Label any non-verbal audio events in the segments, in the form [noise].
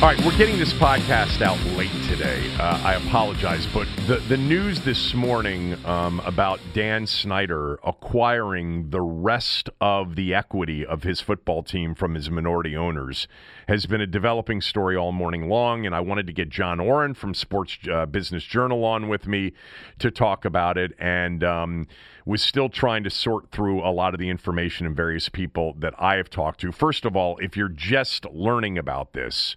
All right, we're getting this podcast out late today. Uh, I apologize, but the, the news this morning um, about Dan Snyder acquiring the rest of the equity of his football team from his minority owners has been a developing story all morning long. And I wanted to get John Ourand from Sports uh, Business Journal on with me to talk about it. And um, was still trying to sort through a lot of the information and various people that I have talked to. First of all, if you're just learning about this,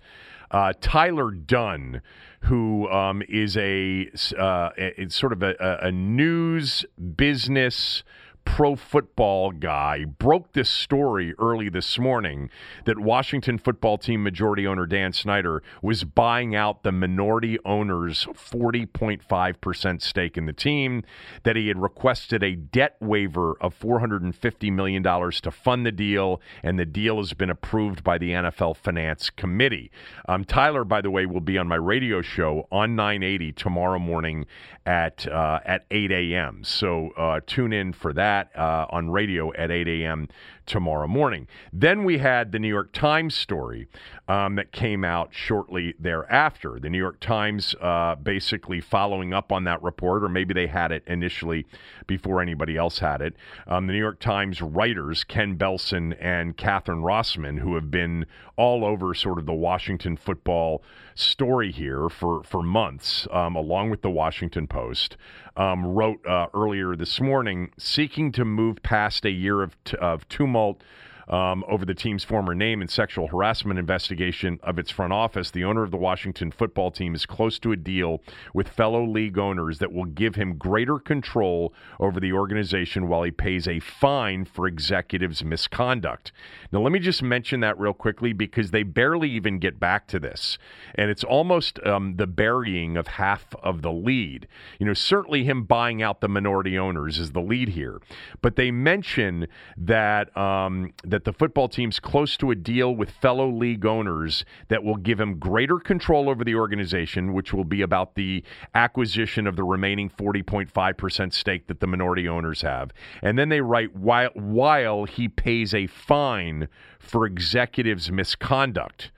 uh, Tyler Dunne, who um, is a, uh, a, sort of a, a news business pro football guy broke this story early this morning that Washington football team majority owner Dan Snyder was buying out the minority owner's 40.5% stake in the team, that he had requested a debt waiver of $450 million to fund the deal, and the deal has been approved by the NFL Finance Committee. Um, Tyler, by the way, will be on my radio show on 980 tomorrow morning at, uh, at 8 a.m. So uh, tune in for that that uh, on radio at 8 a.m. tomorrow morning. Then we had the New York Times story um, that came out shortly thereafter. The New York Times uh, basically following up on that report, or maybe they had it initially before anybody else had it. Um, the New York Times writers, Ken Belson and Katherine Rosman, who have been all over sort of the Washington football story here for, for months, um, along with the Washington Post, um, wrote uh, earlier this morning seeking to move past a year of, t- of tumult um, over the team's former name and sexual harassment investigation of its front office. The owner of the Washington football team is close to a deal with fellow league owners that will give him greater control over the organization while he pays a fine for executives' misconduct. Now, let me just mention that real quickly because they barely even get back to this. And it's almost um, the burying of half of the lead. You know, certainly him buying out the minority owners is the lead here. But they mention that, um, that that the football team's close to a deal with fellow league owners that will give him greater control over the organization, which will be about the acquisition of the remaining 40.5% stake that the minority owners have. And then they write while, while he pays a fine for executives' misconduct.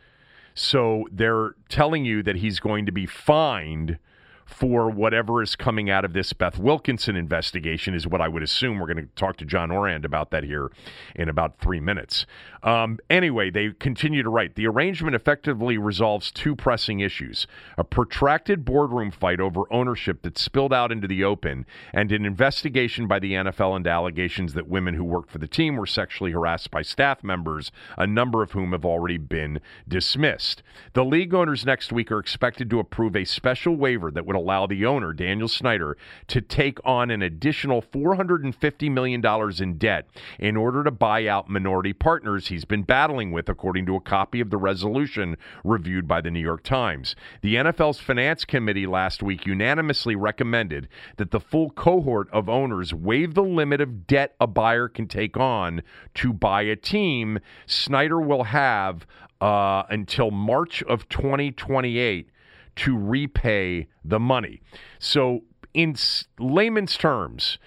So they're telling you that he's going to be fined for whatever is coming out of this Beth Wilkinson investigation, is what I would assume. We're going to talk to John Ourand about that here in about three minutes. Um, anyway, they continue to write the arrangement effectively resolves two pressing issues a protracted boardroom fight over ownership that spilled out into the open, and an investigation by the NFL into allegations that women who worked for the team were sexually harassed by staff members, a number of whom have already been dismissed. The league owners next week are expected to approve a special waiver that would allow the owner, Daniel Snyder, to take on an additional $450 million in debt in order to buy out minority partners he's been battling with, according to a copy of the resolution reviewed by the New York Times. The NFL's Finance Committee last week unanimously recommended that the full cohort of owners waive the limit of debt a buyer can take on to buy a team. Snyder will have uh, until March of 2028 to repay the money. So, in layman's terms,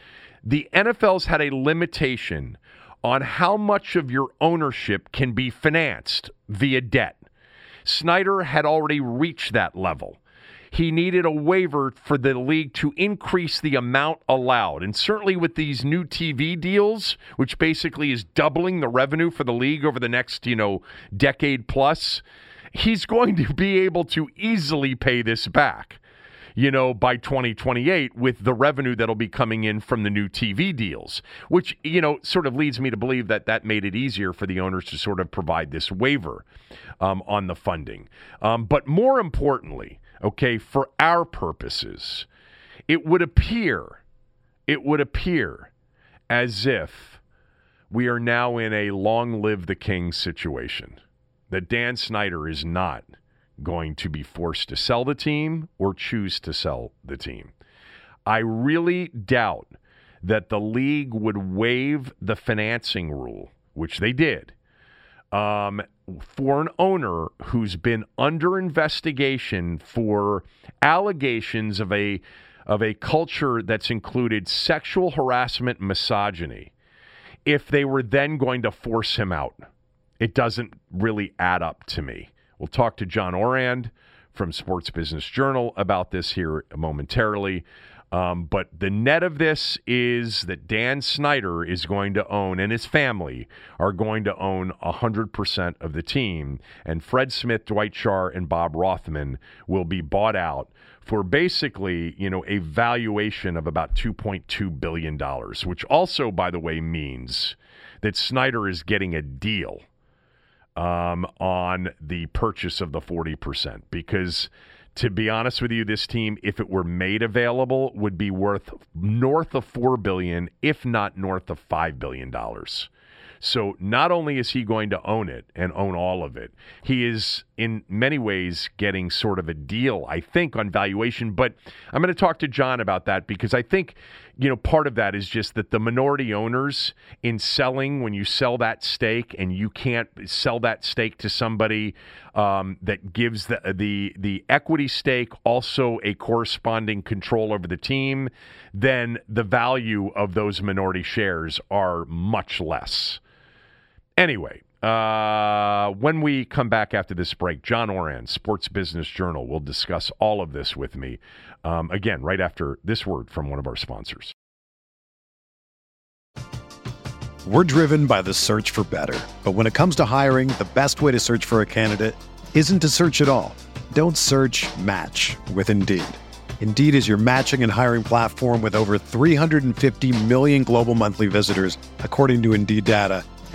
the NFL's had a limitation on how much of your ownership can be financed via debt. Snyder had already reached that level. He needed a waiver for the league to increase the amount allowed. And certainly with these new TV deals, which basically is doubling the revenue for the league over the next, you know, decade plus, he's going to be able to easily pay this back you know, by 2028 with the revenue that'll be coming in from the new TV deals, which, you know, sort of leads me to believe that that made it easier for the owners to sort of provide this waiver um, on the funding. Um, but more importantly, okay, for our purposes, it would appear, it would appear as if we are now in a long live the king situation. That Dan Snyder is not going to be forced to sell the team or choose to sell the team. I really doubt that the league would waive the financing rule, which they did, um, for an owner who's been under investigation for allegations of a of a culture that's included sexual harassment, misogyny. If they were then going to force him out, it doesn't really add up to me. We'll talk to John Ourand from Sports Business Journal about this here momentarily. Um, but the net of this is that Dan Snyder is going to own, and his family are going to own 100% of the team. And Fred Smith, Dwight Schar, and Bob Rothman will be bought out for basically, you know, a valuation of about $2.2 billion, which also, by the way, means that Snyder is getting a deal um, on the purchase of the 40% because to be honest with you this team if it were made available would be worth north of 4 billion if not north of 5 billion dollars so not only is he going to own it and own all of it, he is in many ways getting sort of a deal, I think, on valuation. But I'm going to talk to John about that because I think, you know, part of that is just that the minority owners in selling, when you sell that stake and you can't sell that stake to somebody um, that gives the, the the equity stake also a corresponding control over the team, then the value of those minority shares are much less. Anyway, uh, when we come back after this break, John Ourand, Sports Business Journal, will discuss all of this with me. Um, again, right after this word from one of our sponsors. We're driven by the search for better. But when it comes to hiring, the best way to search for a candidate isn't to search at all. Don't search match with Indeed. Indeed is your matching and hiring platform with over 350 million global monthly visitors, according to Indeed data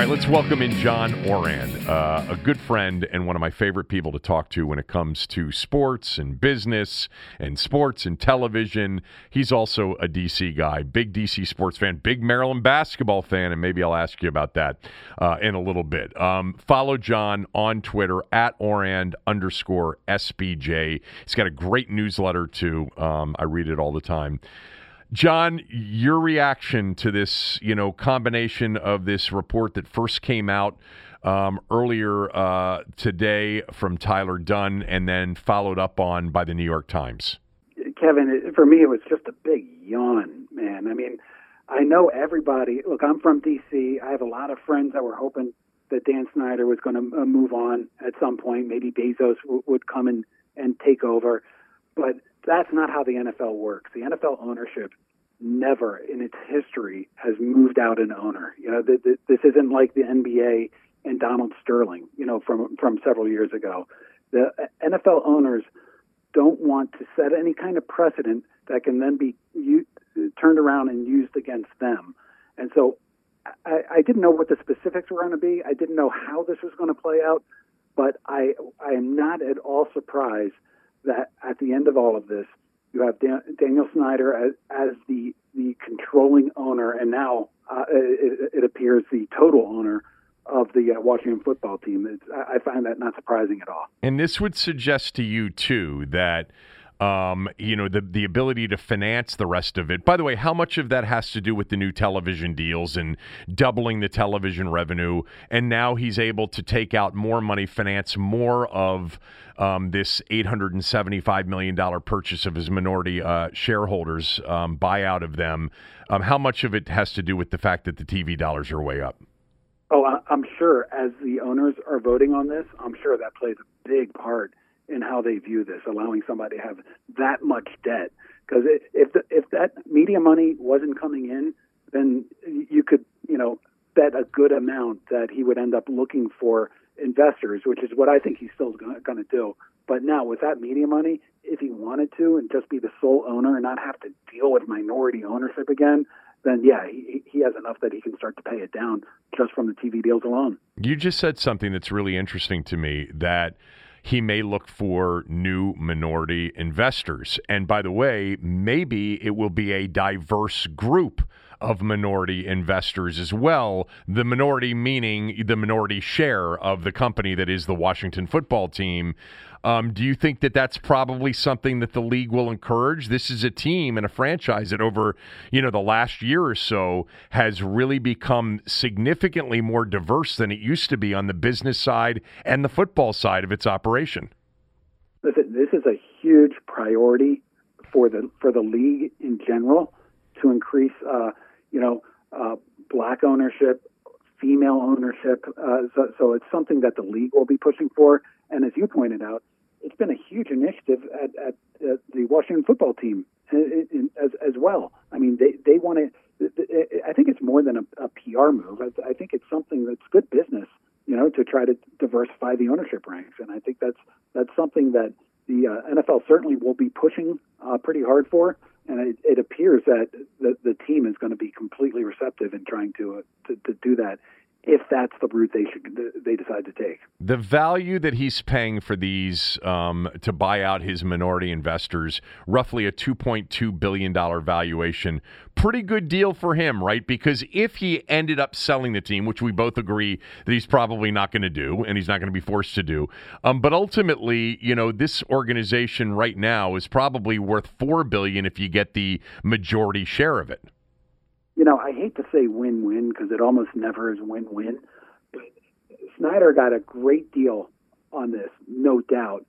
Right, let's welcome in John Ourand, uh, a good friend and one of my favorite people to talk to when it comes to sports and business and sports and television. He's also a DC guy, big DC sports fan, big Maryland basketball fan, and maybe I'll ask you about that uh, in a little bit. Um, follow John on Twitter at Ourand underscore SBJ. He's got a great newsletter too. Um, I read it all the time. John, your reaction to this, you know, combination of this report that first came out um, earlier uh, today from Tyler Dunne and then followed up on by the New York Times? Kevin, for me, it was just a big yawn, man. I mean, I know everybody. Look, I'm from D.C. I have a lot of friends that were hoping that Dan Snyder was going to uh, move on at some point. Maybe Bezos w- would come and, and take over. But that's not how the NFL works. The NFL ownership never in its history has moved out an owner. You know, th- th- this isn't like the NBA. and Donald Sterling, you know, from from several years ago. The NFL owners don't want to set any kind of precedent that can then be u- turned around and used against them. And so I, I didn't know what the specifics were going to be. I didn't know how this was going to play out, but I I am not at all surprised that at the end of all of this, you have Dan, Daniel Snyder as, as the the controlling owner, and now uh, it, it, appears the total owner of the uh, Washington football team. It's, I find that not surprising at all. And this would suggest to you too that um, you know, the the ability to finance the rest of it. By the way, how much of that has to do with the new television deals and doubling the television revenue? And now he's able to take out more money, finance more of um, this eight hundred and seventy five million dollar purchase of his minority uh, shareholders, um, buyout of them. Um, how much of it has to do with the fact that the TV dollars are way up? Oh, I'm sure as the owners are voting on this, I'm sure that plays a big part in how they view this, allowing somebody to have that much debt. Because if the, if that media money wasn't coming in, then you could you know bet a good amount that he would end up looking for investors, which is what I think he's still going to do. But now with that media money, if he wanted to and just be the sole owner and not have to deal with minority ownership again, then yeah, he, he has enough that he can start to pay it down just from the TV deals alone. You just said something that's really interesting to me that he may look for new minority investors. And by the way, maybe it will be a diverse group of minority investors as well. The minority meaning the minority share of the company that is the Washington football team. Um, do you think that that's probably something that the league will encourage? This is a team and a franchise that over you know the last year or so has really become significantly more diverse than it used to be on the business side and the football side of its operation. Listen, this is a huge priority for the for the league in general to increase, uh, you know, uh, black ownership, female ownership. Uh, so, so it's something that the league will be pushing for. And as you pointed out, it's been a huge initiative at, at, at the Washington football team in, in, as, as well. I mean, they, they want to, I think it's more than a, a PR move. I, I think it's something that's good business, you know, to try to diversify the ownership ranks. And I think that's, that's something that the uh, NFL certainly will be pushing uh, pretty hard for. And it, it appears that the, the team is going to be completely receptive in trying to, uh, to, to do that if that's the route they should they decide to take. The value that he's paying for these um, to buy out his minority investors, roughly a two point two billion dollar valuation, pretty good deal for him, right? Because if he ended up selling the team, which we both agree that he's probably not going to do, and he's not going to be forced to do, um, but ultimately, you know, this organization right now is probably worth four billion if you get the majority share of it you know, I hate to say win-win because it almost never is win-win, but Snyder got a great deal on this, no doubt.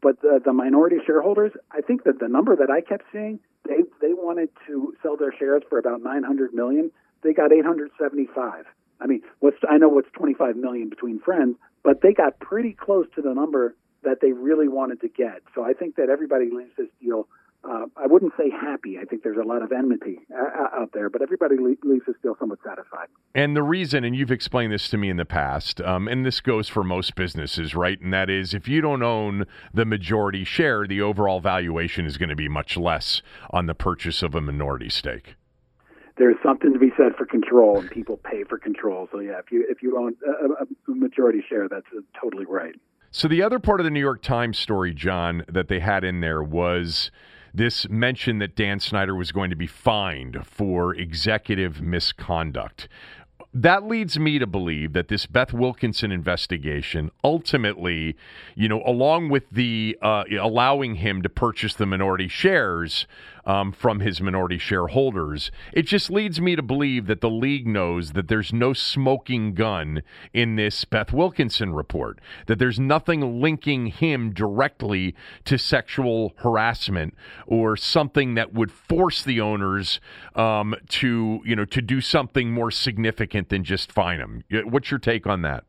But the, the minority shareholders, I think that the number that I kept seeing, they they wanted to sell their shares for about 900 million. They got 875. I mean, what's I know what's 25 million between friends, but they got pretty close to the number that they really wanted to get. So I think that everybody leaves this deal uh, I wouldn't say happy. I think there's a lot of enmity uh, out there, but everybody leaves us still somewhat satisfied. And the reason, and you've explained this to me in the past, um, and this goes for most businesses, right? And that is if you don't own the majority share, the overall valuation is going to be much less on the purchase of a minority stake. There's something to be said for control, and people pay for control. So yeah, if you if you own a, a majority share, that's uh, totally right. So the other part of the New York Times story, John, that they had in there was this mention that Dan Snyder was going to be fined for executive misconduct. That leads me to believe that this Beth Wilkinson investigation ultimately, you know, along with the uh, allowing him to purchase the minority shares, um, from his minority shareholders. It just leads me to believe that the league knows that there's no smoking gun in this Beth Wilkinson report, that there's nothing linking him directly to sexual harassment or something that would force the owners um, to, you know, to do something more significant than just fine him. What's your take on that?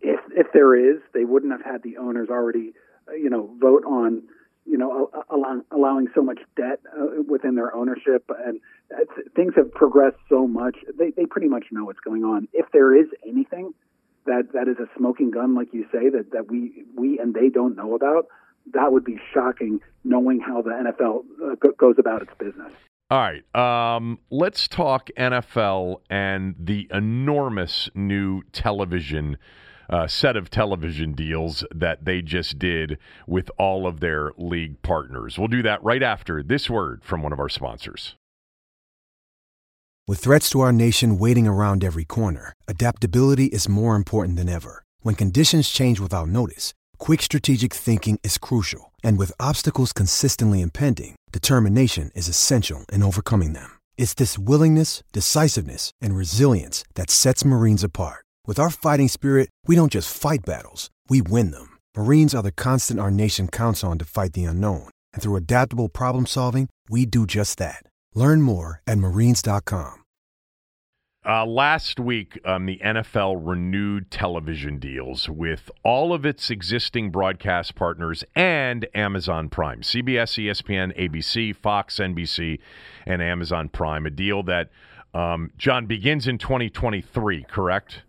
If, if there is, they wouldn't have had the owners already, uh, you know, vote on you know, allowing, so much debt uh, within their ownership, and things have progressed so much. They they pretty much know what's going on. If there is anything that that is a smoking gun, like you say, that that we we and they don't know about. That would be shocking, knowing how the NFL uh, goes about its business. All right, um, let's talk NFL and the enormous new television uh, set of television deals that they just did with all of their league partners. We'll do that right after this word from one of our sponsors. With threats to our nation waiting around every corner, adaptability is more important than ever. When conditions change without notice, quick strategic thinking is crucial. And with obstacles consistently impending, determination is essential in overcoming them. It's this willingness, decisiveness, and resilience that sets Marines apart. With our fighting spirit, we don't just fight battles, we win them. Marines are the constant our nation counts on to fight the unknown. And through adaptable problem solving, we do just that. Learn more at marines.com. Uh, last week, um, the NFL renewed television deals with all of its existing broadcast partners and Amazon Prime, CBS, ESPN, ABC, Fox, NBC, and Amazon Prime. A deal that, um, John, begins in 2023, correct?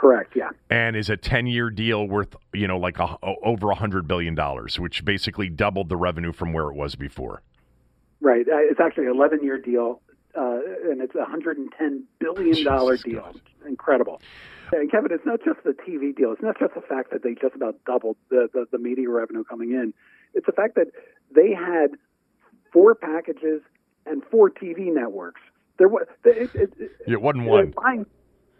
Correct. Yeah. And is a ten-year deal worth you know like a, over a hundred billion dollars, which basically doubled the revenue from where it was before. Right. Uh, it's actually an eleven-year deal, uh, and it's a hundred and ten billion dollar deal. God. Incredible. And Kevin, it's not just the TV deal. It's not just the fact that they just about doubled the, the, the media revenue coming in. It's the fact that they had four packages and four TV networks. There was it, it, it, it wasn't one. Buying,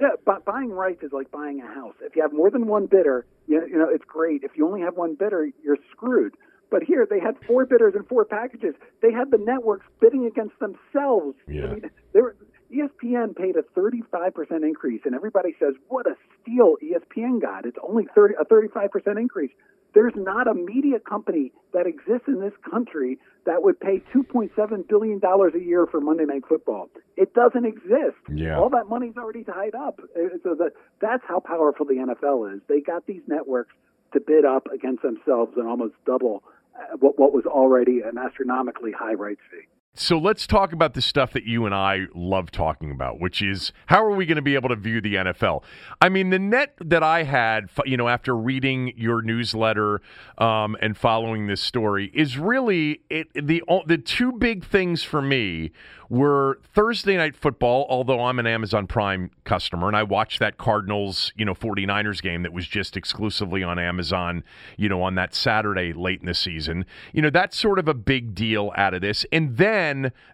yeah, but buying rights is like buying a house. If you have more than one bidder, you know, you know it's great. If you only have one bidder, you're screwed. But here they had four bidders and four packages. They had the networks bidding against themselves. Yeah. I mean, were, ESPN paid a 35% increase, and everybody says, "What a steal ESPN got!" It's only 30 a 35% increase. There's not a media company that exists in this country that would pay 2.7 billion dollars a year for Monday Night Football. It doesn't exist. Yeah. All that money's already tied up. Uh, so that that's how powerful the NFL is. They got these networks to bid up against themselves and almost double uh, what what was already an astronomically high rights fee. So let's talk about the stuff that you and I love talking about, which is how are we going to be able to view the NFL? I mean, the net that I had, you know, after reading your newsletter um, and following this story is really it, the the two big things for me were Thursday night football, although I'm an Amazon Prime customer and I watched that Cardinals, you know, 49ers game that was just exclusively on Amazon, you know, on that Saturday late in the season. You know, that's sort of a big deal out of this. And then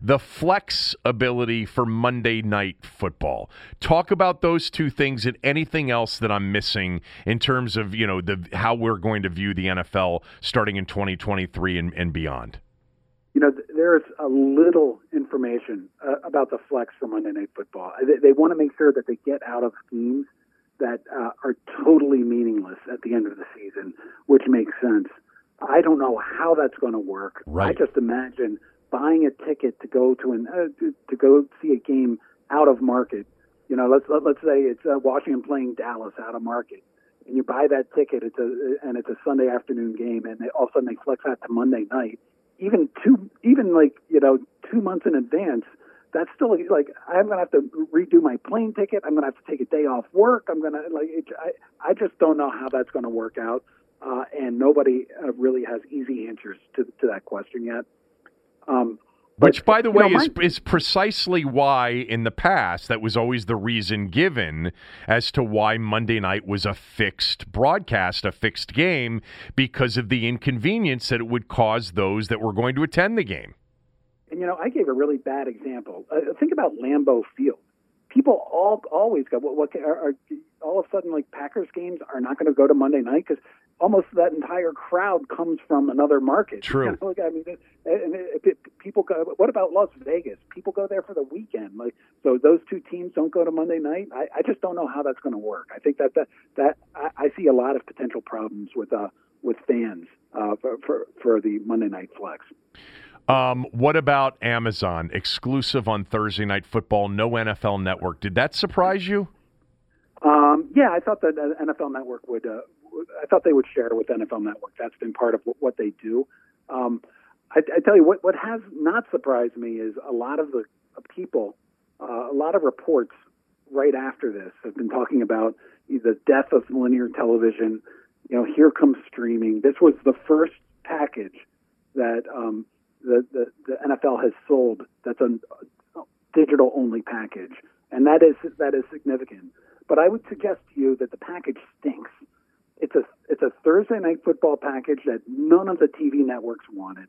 the flex ability for Monday night football. Talk about those two things and anything else that I'm missing in terms of, you know, the how we're going to view the NFL starting in 2023 and, and beyond you know, there's a little information uh, about the flex for Monday Night Football. They, they want to make sure that they get out of schemes that uh, are totally meaningless at the end of the season, which makes sense. I don't know how that's going to work. Right. I just imagine buying a ticket to go to an uh, to, to, go see a game out of market. You know, let's let, let's say it's uh, Washington playing Dallas out of market, and you buy that ticket. It's a and it's a Sunday afternoon game, and they, all of a sudden they flex that to Monday night even two, even like you know, two months in advance, that's still like I'm gonna have to redo my plane ticket. I'm gonna have to take a day off work. I'm gonna like it, I I just don't know how that's gonna work out, uh, and nobody uh, really has easy answers to to that question yet. Um, which, by the way, know, is, is precisely why in the past that was always the reason given as to why Monday night was a fixed broadcast, a fixed game, because of the inconvenience that it would cause those that were going to attend the game. And, you know, I gave a really bad example. Uh, think about Lambeau Field. People all always go, what, what are, are all of a sudden like Packers games are not going to go to Monday night because almost that entire crowd comes from another market. [laughs] True. You know, I mean, it, it, it, people go. What about Las Vegas? People go there for the weekend. Like, so those two teams don't go to Monday night. I, I just don't know how that's going to work. I think that that that I, I see a lot of potential problems with uh with fans uh, for, for for the Monday night flex. Um, what about Amazon exclusive on Thursday Night Football? No NFL Network. Did that surprise you? Um, yeah, I thought that NFL Network would. Uh, I thought they would share with NFL Network. That's been part of what they do. Um, I, I, tell you what. What has not surprised me is a lot of the people, uh, a lot of reports right after this have been talking about the death of linear television. You know, here comes streaming. This was the first package that um, the, the the NFL has sold. That's a digital only package, and that is that is significant. But I would suggest to you that the package stinks. It's a it's a Thursday night football package that none of the TV networks wanted.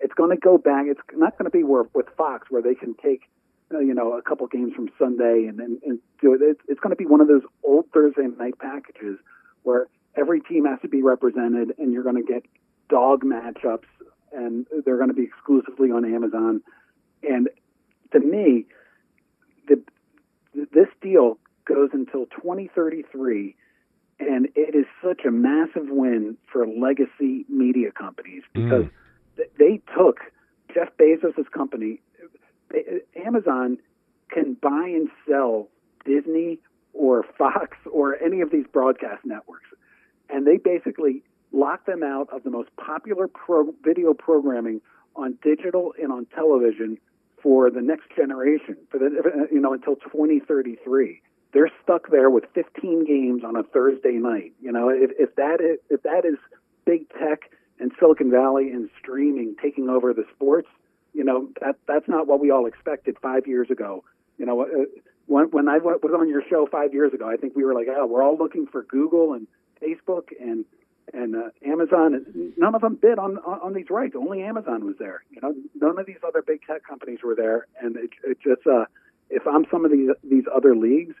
It's going to go back. It's not going to be where, with Fox where they can take uh, you know a couple games from Sunday and then and do it. It's, it's going to be one of those old Thursday night packages where every team has to be represented, and you're going to get dog matchups, and they're going to be exclusively on Amazon. And to me, the this deal goes until 2033 and it is such a massive win for legacy media companies because mm. they took Jeff Bezos' company. Amazon can buy and sell Disney or Fox or any of these broadcast networks, and they basically lock them out of the most popular pro- video programming on digital and on television for the next generation, for the you know until 2033 they're stuck there with 15 games on a Thursday night. You know, if, if that is if that is big tech and Silicon Valley and streaming taking over the sports, you know that that's not what we all expected five years ago. You know, uh, when when I was on your show five years ago, I think we were like, oh, we're all looking for Google and Facebook and and uh, Amazon. And none of them bid on, on these rights. Only Amazon was there. You know, none of these other big tech companies were there. And it, it just uh, if I'm some of these these other leagues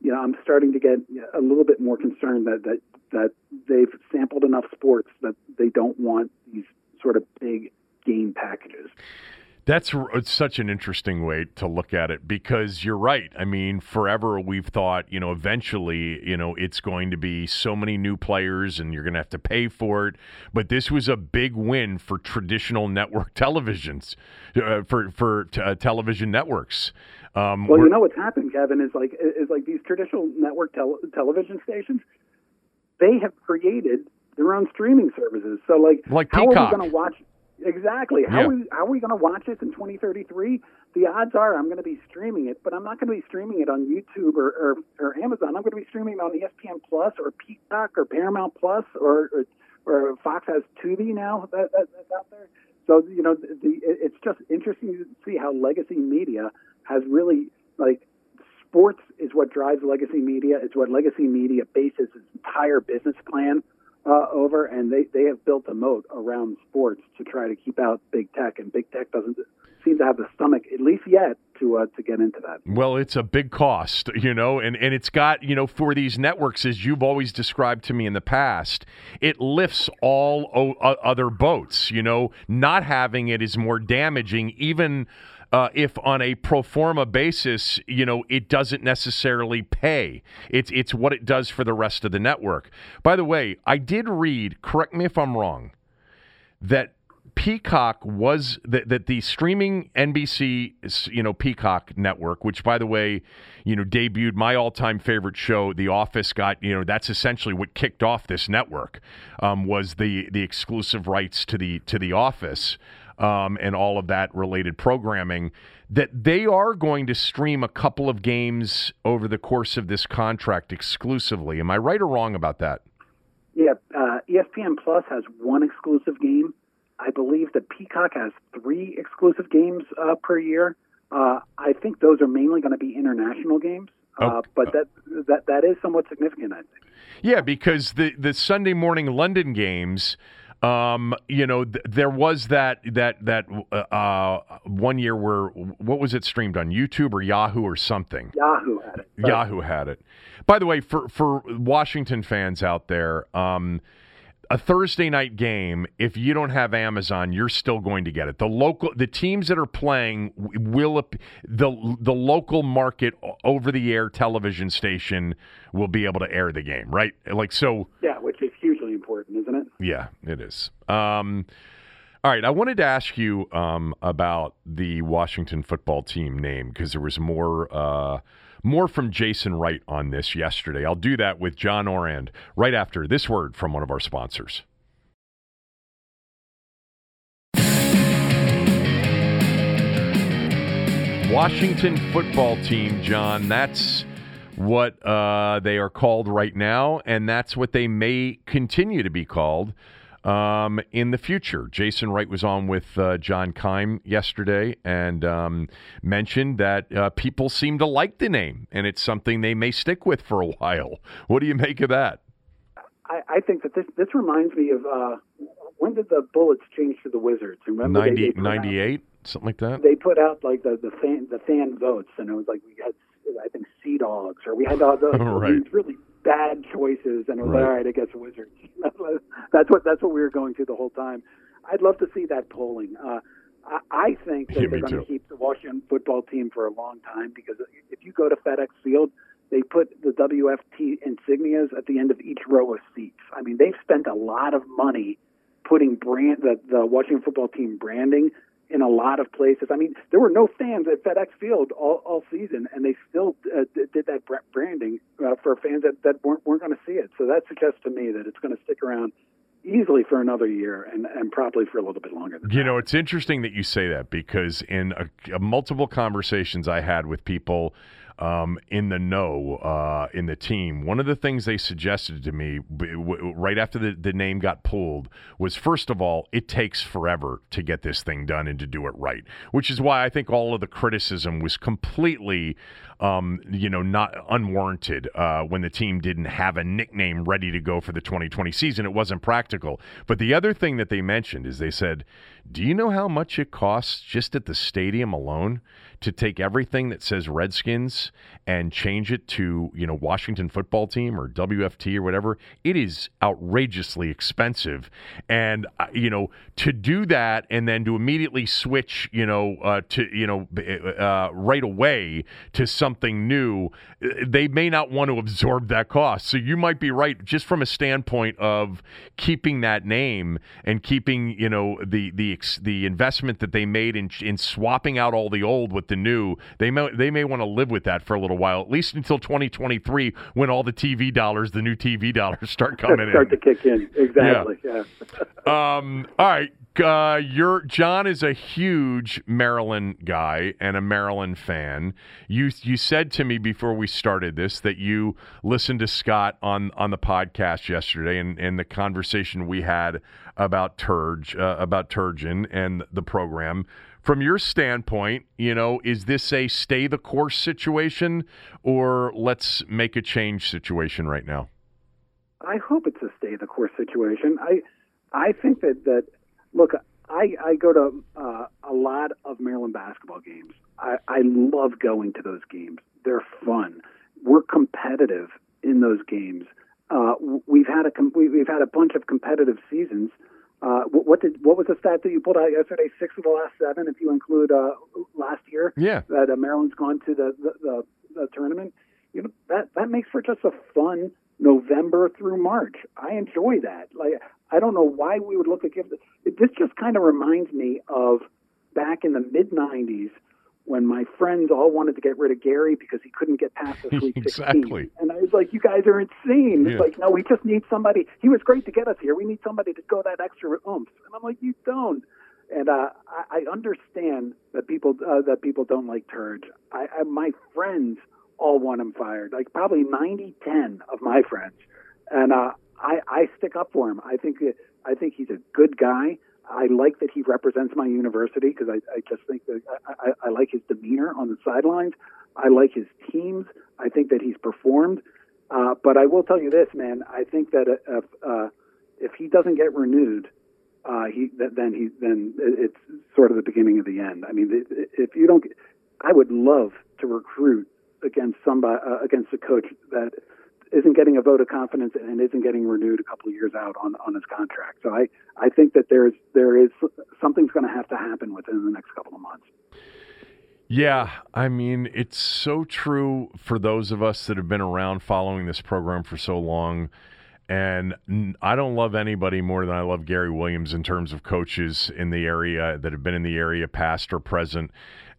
you know, I'm starting to get a little bit more concerned that that that they've sampled enough sports that they don't want these sort of big game packages. That's such an interesting way to look at it because you're right. I mean, forever we've thought, you know, eventually, you know, it's going to be so many new players and you're going to have to pay for it. But this was a big win for traditional network [laughs] televisions, uh, for for t- uh, television networks. Um, well, you know what's happened, Kevin, is like is like these traditional network tel- television stations. They have created their own streaming services. So, like, like how Peacock. are we going to watch? Exactly. How, yeah. are we, how are we going to watch this in 2033? The odds are I'm going to be streaming it, but I'm not going to be streaming it on YouTube or, or, or Amazon. I'm going to be streaming it on ESPN Plus or Peacock or Paramount Plus or, or, or Fox has Tubi now that, that, that's out there. So you know, the, it's just interesting to see how legacy media has really like sports is what drives legacy media. It's what legacy media bases its entire business plan uh, over, and they, they have built a moat around sports to try to keep out big tech, and big tech doesn't seem to have the stomach, at least yet, to uh, to get into that. Well, it's a big cost, you know, and and it's got you know for these networks, as you've always described to me in the past, it lifts all o- other boats. You know, not having it is more damaging, even uh, if on a pro forma basis, you know, it doesn't necessarily pay. It's it's what it does for the rest of the network. By the way, I did read. Correct me if I'm wrong. That Peacock was that, that the streaming NBC, you know, Peacock network, which by the way, you know, debuted my all-time favorite show, The Office. Got you know, that's essentially what kicked off this network. Um, was the the exclusive rights to the to The Office um, and all of that related programming, that they are going to stream a couple of games over the course of this contract exclusively. Am I right or wrong about that? Yeah, uh, ESPN Plus has one exclusive game. I believe that Peacock has three exclusive games uh, per year. Uh, I think those are mainly going to be international games. Uh, but that that that is somewhat significant, I think. Yeah, because the the Sunday morning London games um, you know, th- there was that that that uh, uh, one year where what was it streamed on YouTube or Yahoo or something? Yahoo had it. Right. Yahoo had it. By the way, for for Washington fans out there, um, a Thursday night game, if you don't have Amazon, you're still going to get it. The local, the teams that are playing will the the local market over the air television station will be able to air the game, right? Like so. Yeah, which is hugely important, isn't it? Yeah, it is. Um, all right, I wanted to ask you um, about the Washington football team name because there was more. Uh, more from Jason Wright on this yesterday. I'll do that with John Ourand right after this word from one of our sponsors. Washington football team, John, that's what uh, they are called right now, and that's what they may continue to be called um, in the future. Jason Wright was on with uh, John Keim yesterday and um, mentioned that uh, people seem to like the name, and it's something they may stick with for a [laughs] while. What do you make of that? I, I think that this this reminds me of uh, when did the Bullets change to the Wizards? Remember 90, they, they 98, something like that. They put out like the the fan the fan votes, and it was like we had I think Sea Dogs, or we had all the, [laughs] right. these really bad choices, and it [laughs] was Right. all right, I guess Wizards. that's what that's what we were going through the whole time. I'd love to see that polling. Uh, I, I think that Yeah, they're going to keep the Washington football team for a long time because if you go to FedEx Field, they put the WFT insignias at the end of each row of seats. I mean, they've spent a lot of money putting brand the, the Washington football team branding in a lot of places. I mean, there were no fans at FedEx Field all, all season, and they still uh, did that branding uh, for fans that, that weren't, weren't going to see it. So that suggests to me that it's going to stick around easily for another year and, and probably for a little bit longer. Than You know, it's interesting that you say that because in a, a multiple conversations I had with people um, in the know uh, in the team, one of the things they suggested to me w- right after the, the name got pulled was first of all, it takes forever to get this thing done and to do it right, which is why I think all of the criticism was completely, um, you know, not unwarranted uh, when the team didn't have a nickname ready to go for the 2020 season. It wasn't practical. But the other thing that they mentioned is they said, do you know how much it costs just at the stadium alone to take everything that says Redskins and change it to, you know, Washington football team or WFT or whatever? It is outrageously expensive. And, uh, you know, to do that and then to immediately switch, you know, uh, to, you know, uh, right away to something new, uh, they may not want to absorb that cost. So you might be right, just from a standpoint of keeping that name and keeping, you know, the the the investment that they made in in swapping out all the old with the new. They may they may want to live with that for a little while, at least until 2023, when all the TV dollars, the new TV [laughs] dollars, start coming in. start to kick in. Exactly. Yeah. [laughs] Um, all right. Uh, you're John is a huge Maryland guy and a Maryland fan. You you said to me before we started this that you listened to Scott on on the podcast yesterday and, and the conversation we had about Turge uh, about Turgeon and the program. From your standpoint, you know, is this a stay the course situation or let's make a change situation right now? I hope it's a stay the course situation. I I think that that look, I I go to uh, a lot of Maryland basketball games. I, I love going to those games. They're fun. We're competitive in those games. Uh, we've had a we've had a bunch of competitive seasons. Uh, what, what did what was the stat that you pulled out yesterday? Six of the last seven, if you include uh, last year. Yeah. that uh, Maryland's gone to the the, the the tournament. You know that that makes for just a fun November through March. I enjoy that. Like I don't know why we would look at gift. It, this just kind of reminds me of back in the mid '90s when my friends all wanted to get rid of Gary because he couldn't get past the Sweet [laughs] 16. Exactly. And I was like, "You guys are insane." Yeah. Like, no, we just need somebody. He was great to get us here. We need somebody to go that extra oomph. And I'm like, you don't. And uh, I, I understand that people uh, that people don't like Turge. I, I, my friends all want him fired. Like probably 90, 10 of my friends, and uh, I, I stick up for him. I think I think he's a good guy. I like that he represents my university because I, I just think that I, I, I like his demeanor on the sidelines. I like his teams. I think that he's performed. Uh, but I will tell you this, man. I think that if uh, if he doesn't get renewed, uh, he th- then he then it's sort of the beginning of the end. I mean, if you don't, I would love to recruit against somebody uh, against a coach that isn't getting a vote of confidence and isn't getting renewed a couple of years out on on his contract. So I I think that there's there is something's going to have to happen within the next couple of months. Yeah, I mean, it's so true for those of us that have been around following this program for so long. And I don't love anybody more than I love Gary Williams in terms of coaches in the area that have been in the area, past or present.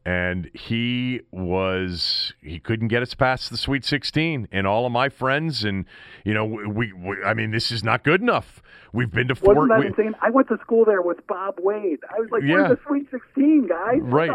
And he was he couldn't get us past the Sweet 16. And all of my friends, and you know, we, we I mean, this is not good enough. We've been to four. Wasn't that we, insane? I went to school there with Bob Wade. I was like, Yeah. "We're the Sweet 16, guys." Right.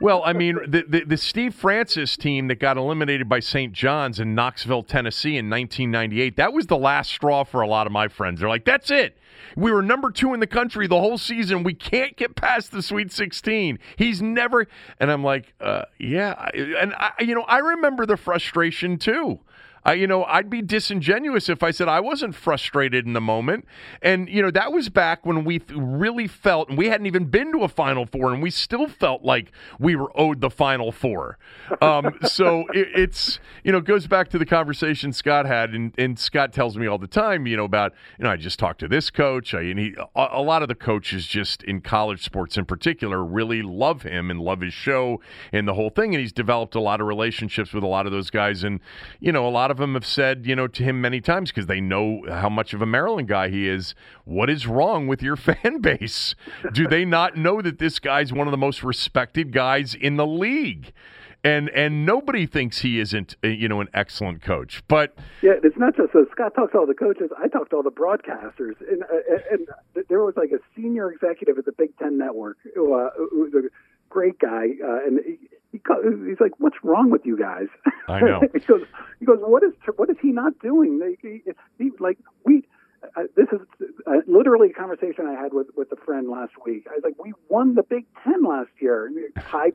Well, I mean, the, the the Steve Francis team that got eliminated by St. John's in Knoxville, Tennessee in 1998, that was the last straw for a lot of my friends. They're like, "That's it. We were number 2 in the country the whole season. We can't get past the Sweet 16. He's never." And I'm like, uh, "Yeah." And I you know, I remember the frustration too. I, you know, I'd be disingenuous if I said I wasn't frustrated in the moment. And, you know, that was back when we really felt, and we hadn't even been to a Final Four, and we still felt like we were owed the Final Four. Um, [laughs] so it, it's, you know, it goes back to the conversation Scott had, and, and Scott tells me all the time, you know, about, you know, I just talked to this coach. I, and he, a, a lot of the coaches just in college sports in particular really love him and love his show and the whole thing. And he's developed a lot of relationships with a lot of those guys. And, you know, a lot of them have said, you know, to him many times because they know how much of a Maryland guy he is. What is wrong with your [laughs] fan base? Do they not know that this guy's one of the most respected guys in the league? And and nobody thinks he isn't, uh, you know, an excellent coach. But Yeah, it's not just so. Scott talks to all the coaches. I talked to all the broadcasters, and uh, and there was like a senior executive at the Big Ten Network who, uh, was a great guy, uh, and he's like, "What's wrong with you guys?" I know. [laughs] he goes, "He goes, what is what is he not doing? They, he, he like we." Uh, this is uh, literally a conversation I had with with a friend last week. I was like, "We won the Big Ten last year, tied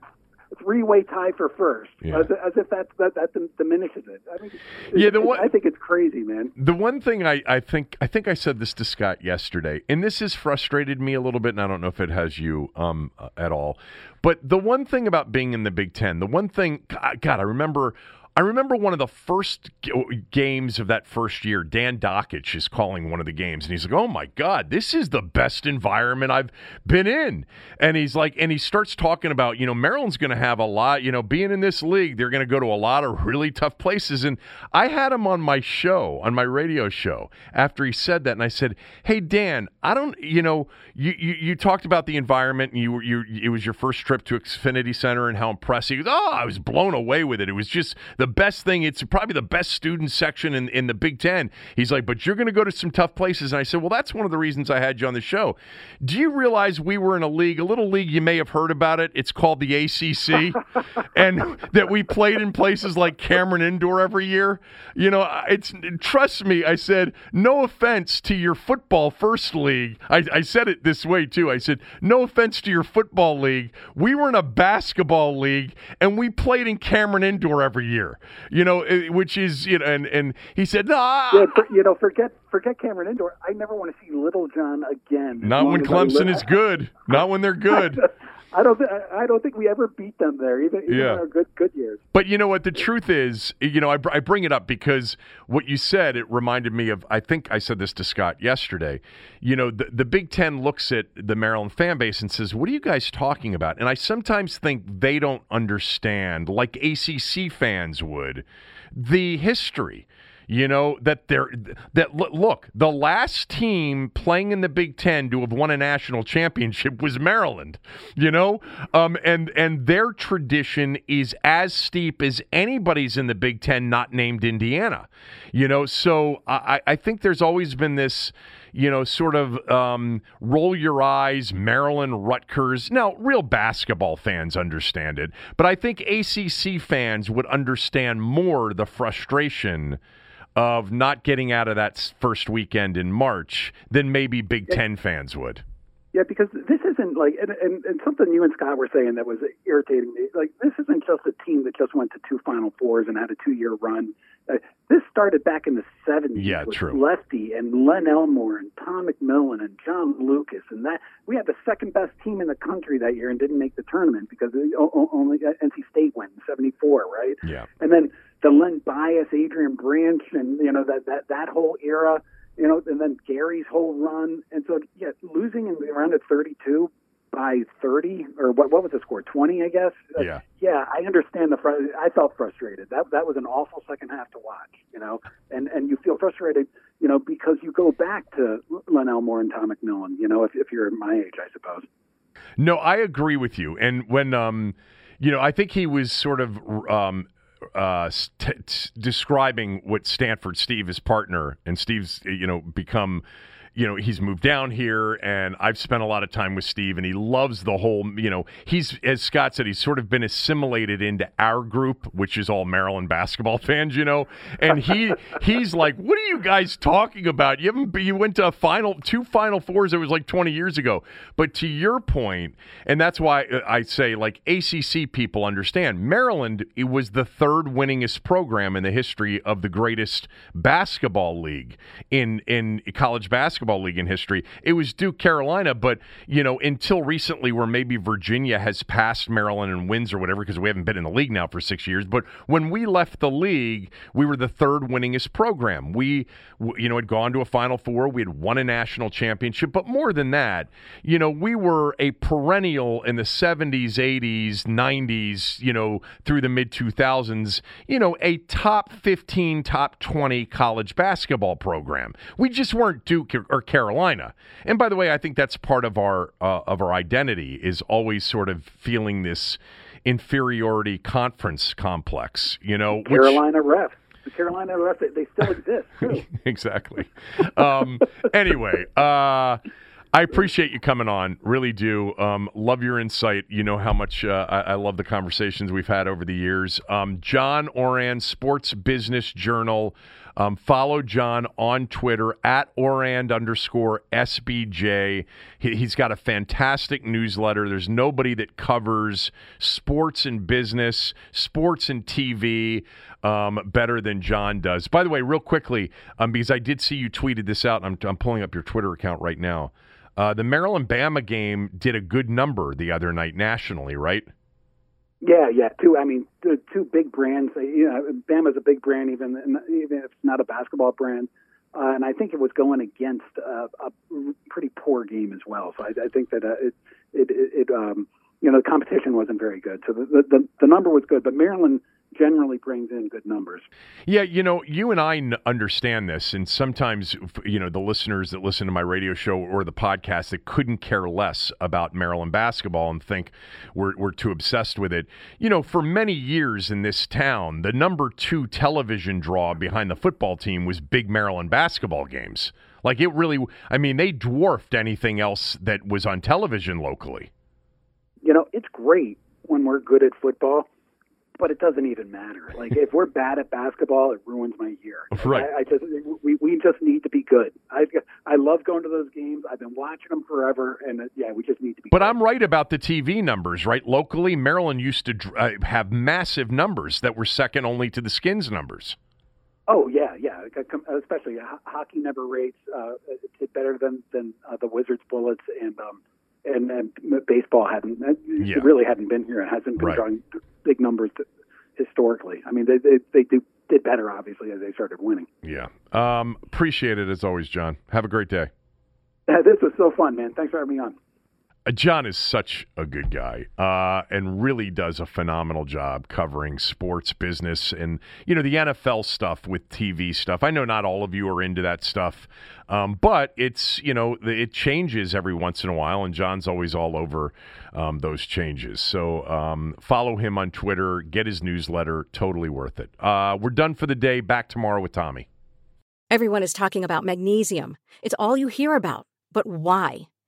three way tie for first, Yeah. as, as if that that that diminishes it." I mean, Yeah, the one- I think it's crazy, man. The one thing I, I think I think I said this to Scott yesterday, and this has frustrated me a little bit, and I don't know if it has you um uh, at all. But the one thing about being in the Big Ten, the one thing, God, I remember. I remember one of the first g- oh, games of that first year. Dan Dakich is calling one of the games, and he's like, "Oh my God, this is the best environment I've been in." And he's like, and he starts talking about, you know, Maryland's going to have a lot, you know, being in this league, they're going to go to a lot of really tough places. And I had him on my show, on my radio show, after he said that, and I said, "Hey Dan, I don't, you know, you you, you talked about the environment, and you you it was your first trip to Xfinity Center, and how impressive." He goes, "Oh, I was blown away with it. It was just the best thing. It's probably the best student section in in the Big Ten. He's like, "But you're going to go to some tough places," and I said, "Well, that's one of the reasons I had you on the show. Do you realize we were in a league, a little league you may have heard about it? It's called the ACC, [laughs] and that we played in places like Cameron Indoor every year. You know, it's trust me. I said, no offense to your football first league. I, I said it this way too. I said, no offense to your football league. We were in a basketball league, and we played in Cameron Indoor every year. You know, which is you know, and and he said, no, I- Yeah, for, you know, forget forget Cameron Indoor. I never want to see Littlejohn again. not when I Clemson is good. Not when they're [laughs] good." I don't. Th- I don't think we ever beat them there, even, even Yeah. in our good good years. But you know what? The truth is, you know, I, br- I bring it up because what you said, it reminded me of, I think I said this to Scott yesterday. You know, the, the Big Ten looks at the Maryland fan base and says, What are you guys talking about? And I sometimes think they don't understand, like ACC fans would, the history. You know that they're that look the last team playing in the Big Ten to have won a national championship was Maryland. You know, um, and and their tradition is as steep as anybody's in the Big Ten not named Indiana. You know, so I, I think there's always been this you know, sort of um, roll your eyes, Maryland, Rutgers. Now, real basketball fans understand it, but I think ACC fans would understand more the frustration of not getting out of that first weekend in March than maybe Big Ten fans would. Yeah, because this isn't like, and, and, and something you and Scott were saying that was irritating me. Like, this isn't just a team that just went to two Final Fours and had a two-year run. Uh, this started back in the '70s Yeah, with true. Lefty and Len Elmore and Tom McMillan and John Lucas, and that we had the second best team in the country that year and didn't make the tournament because the, o- o- only uh, NC State went in '74, right? Yeah. and then the Len Bias, Adrian Branch, and you know that that that whole era, you know, and then Gary's whole run, and so yeah, losing in around at 32 by 30 or what what was the score? 20 I guess? Yeah. yeah I understand the fr- I felt frustrated. That that was an awful second half to watch you know? And and you feel frustrated you know because you go back to Len Elmore and Tom McMillan you know if if you're my age I suppose. No, I agree with you. And when um you know, I think he was sort of um, uh, st- describing what Stanford Steve, his partner, and Steve's, you know, become you know, he's moved down here, and I've spent a lot of time with Steve, and he loves the whole, you know, he's, as Scott said, he's sort of been assimilated into our group, which is all Maryland basketball [laughs] fans, you know, and he, he's like, what are you guys talking about? You haven't, you went to a final, two Final Fours, it was like 20 years ago. But to your point, and that's why I say, like, ACC people understand, Maryland, it was the third winningest program in the history of the greatest basketball league in, in college basketball basketball league in history. It was Duke Carolina, but you know, until recently, where maybe Virginia has passed Maryland and wins or whatever, because we haven't been in the league now for six years. But when we left the league, we were the third winningest program. We, you know, had gone to a Final Four. We had won a national championship, but more than that, you know, we were a perennial in the '70s, '80s, '90s, you know, through the mid 2000s. You know, a top 15, top 20 college basketball program. We just weren't Duke or Carolina. And by the way, I think that's part of our uh, of our identity is always sort of feeling this inferiority conference complex. You know, Carolina which, refs. The Carolina refs, they, they still exist too. [laughs] exactly. Um, anyway. Uh, I appreciate you coming on. Really do. Um, love your insight. You know how much uh, I, I, love the conversations we've had over the years. Um, John Ourand, Sports Business Journal. Um, follow John on Twitter at Ourand underscore SBJ. He, he's got a fantastic newsletter. There's nobody that covers sports and business, sports and TV um, better than John does. By the way, real quickly, um, because I did see you tweeted this out, I'm, I'm pulling up your Twitter account right now. Uh, the Maryland Bama game did a good number the other night nationally, right? Yeah, yeah. Two. I mean, two, two big brands. Uh, you know, Bama's a big brand, even even if it's not a basketball brand. Uh, and I think it was going against a, a pretty poor game as well. So I, I think that uh, it, it, it, um, you know, the competition wasn't very good. So the, the the number was good, but Maryland generally brings in good numbers. Yeah, you know, you and I understand this, and sometimes, you know, the listeners that listen to my radio show or the podcast that couldn't care less about Maryland basketball and think we're, we're too obsessed with it. You know, for many years in this town, the number two television draw behind the football team was big Maryland basketball games. Like it really, I mean, they dwarfed anything else that was on television locally. You know, it's great when we're good at football but it doesn't even matter. Like if we're bad at basketball, it ruins my year. Right. I, I just we, we just need to be good. I I love going to those games. I've been watching them forever, and uh, yeah, we just need to be. But good. I'm right about the TV numbers, right? Locally, Maryland used to uh, have massive numbers that were second only to the Skins numbers. Oh yeah, yeah. Especially hockey never rates uh, it better than than uh, the Wizards Bullets and. Um, and, and baseball hadn't yeah. really hadn't been here and hasn't been right. drawing big numbers to, historically. I mean, they they, they do did better obviously as they started winning. Yeah, um, appreciate it as always, John. Have a great day. Yeah, this was so fun, man. Thanks for having me on. Uh, John is such a good guy uh, and really does a phenomenal job covering sports business and you know the NFL stuff with TV stuff. I know not all of you are into that stuff, um, but it's you know it changes every once in a while, and John's always all over um, those changes. So um, follow him on Twitter, get his newsletter, totally worth it. Uh, we're done for the day. Back tomorrow with Tommy. Everyone is talking about magnesium. It's all you hear about, but why?